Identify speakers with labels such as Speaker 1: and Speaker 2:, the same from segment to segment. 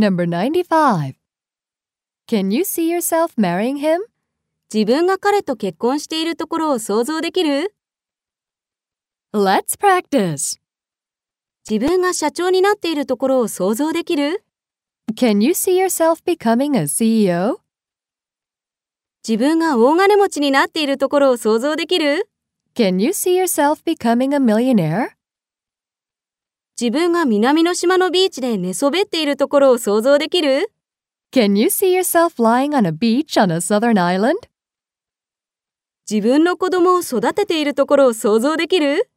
Speaker 1: Number 95. Can you see yourself marrying him?
Speaker 2: 自分が彼と結婚しているところを想像できる
Speaker 1: Let's practice.
Speaker 2: 自分が社長になっているところを想像できる
Speaker 1: Can you see yourself becoming a E CEO?
Speaker 2: 自分が大金持ちになっているところを想像できる
Speaker 1: Can you see yourself becoming a millionaire?
Speaker 2: 自分が南の島のビーチで寝そべっているところを想像できる
Speaker 1: Can you see yourself lying on a beach on a southern island?
Speaker 2: 自分の子供を育てているところを想像できる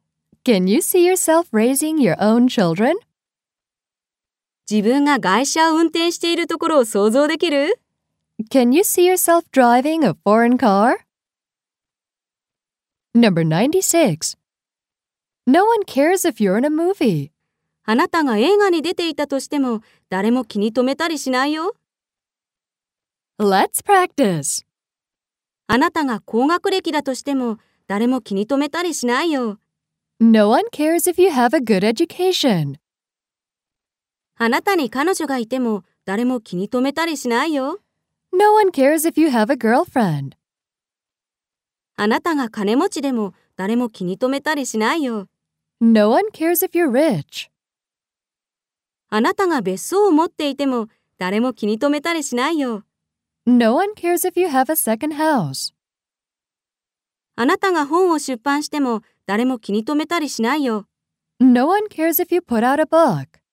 Speaker 1: Can you see yourself raising your own children?
Speaker 2: 自分が外車を運転しているところを想像できる
Speaker 1: Can you see yourself driving a foreign car? Number 96. No one cares if you're in a movie.
Speaker 2: あなたが映画に出ていたとしても誰も気に留めたりしないよ。
Speaker 1: Let's practice.
Speaker 2: あなたが高学歴だとしても誰も気に留めたりしないよ。
Speaker 1: No one cares if you have a good education.
Speaker 2: あなたに彼女がいても誰も気に留めたりしないよ。
Speaker 1: No one cares if you have a girlfriend.
Speaker 2: あなたが金持ちでも誰も気に留めたりしないよ。
Speaker 1: No one cares if you're rich.
Speaker 2: あなたが別荘を持っていても誰も気に留めたりしないよ。
Speaker 1: No one cares if you have a second house.
Speaker 2: あなたが本を出版しても誰も気に留めたりしないよ。
Speaker 1: No one cares if you put out a book.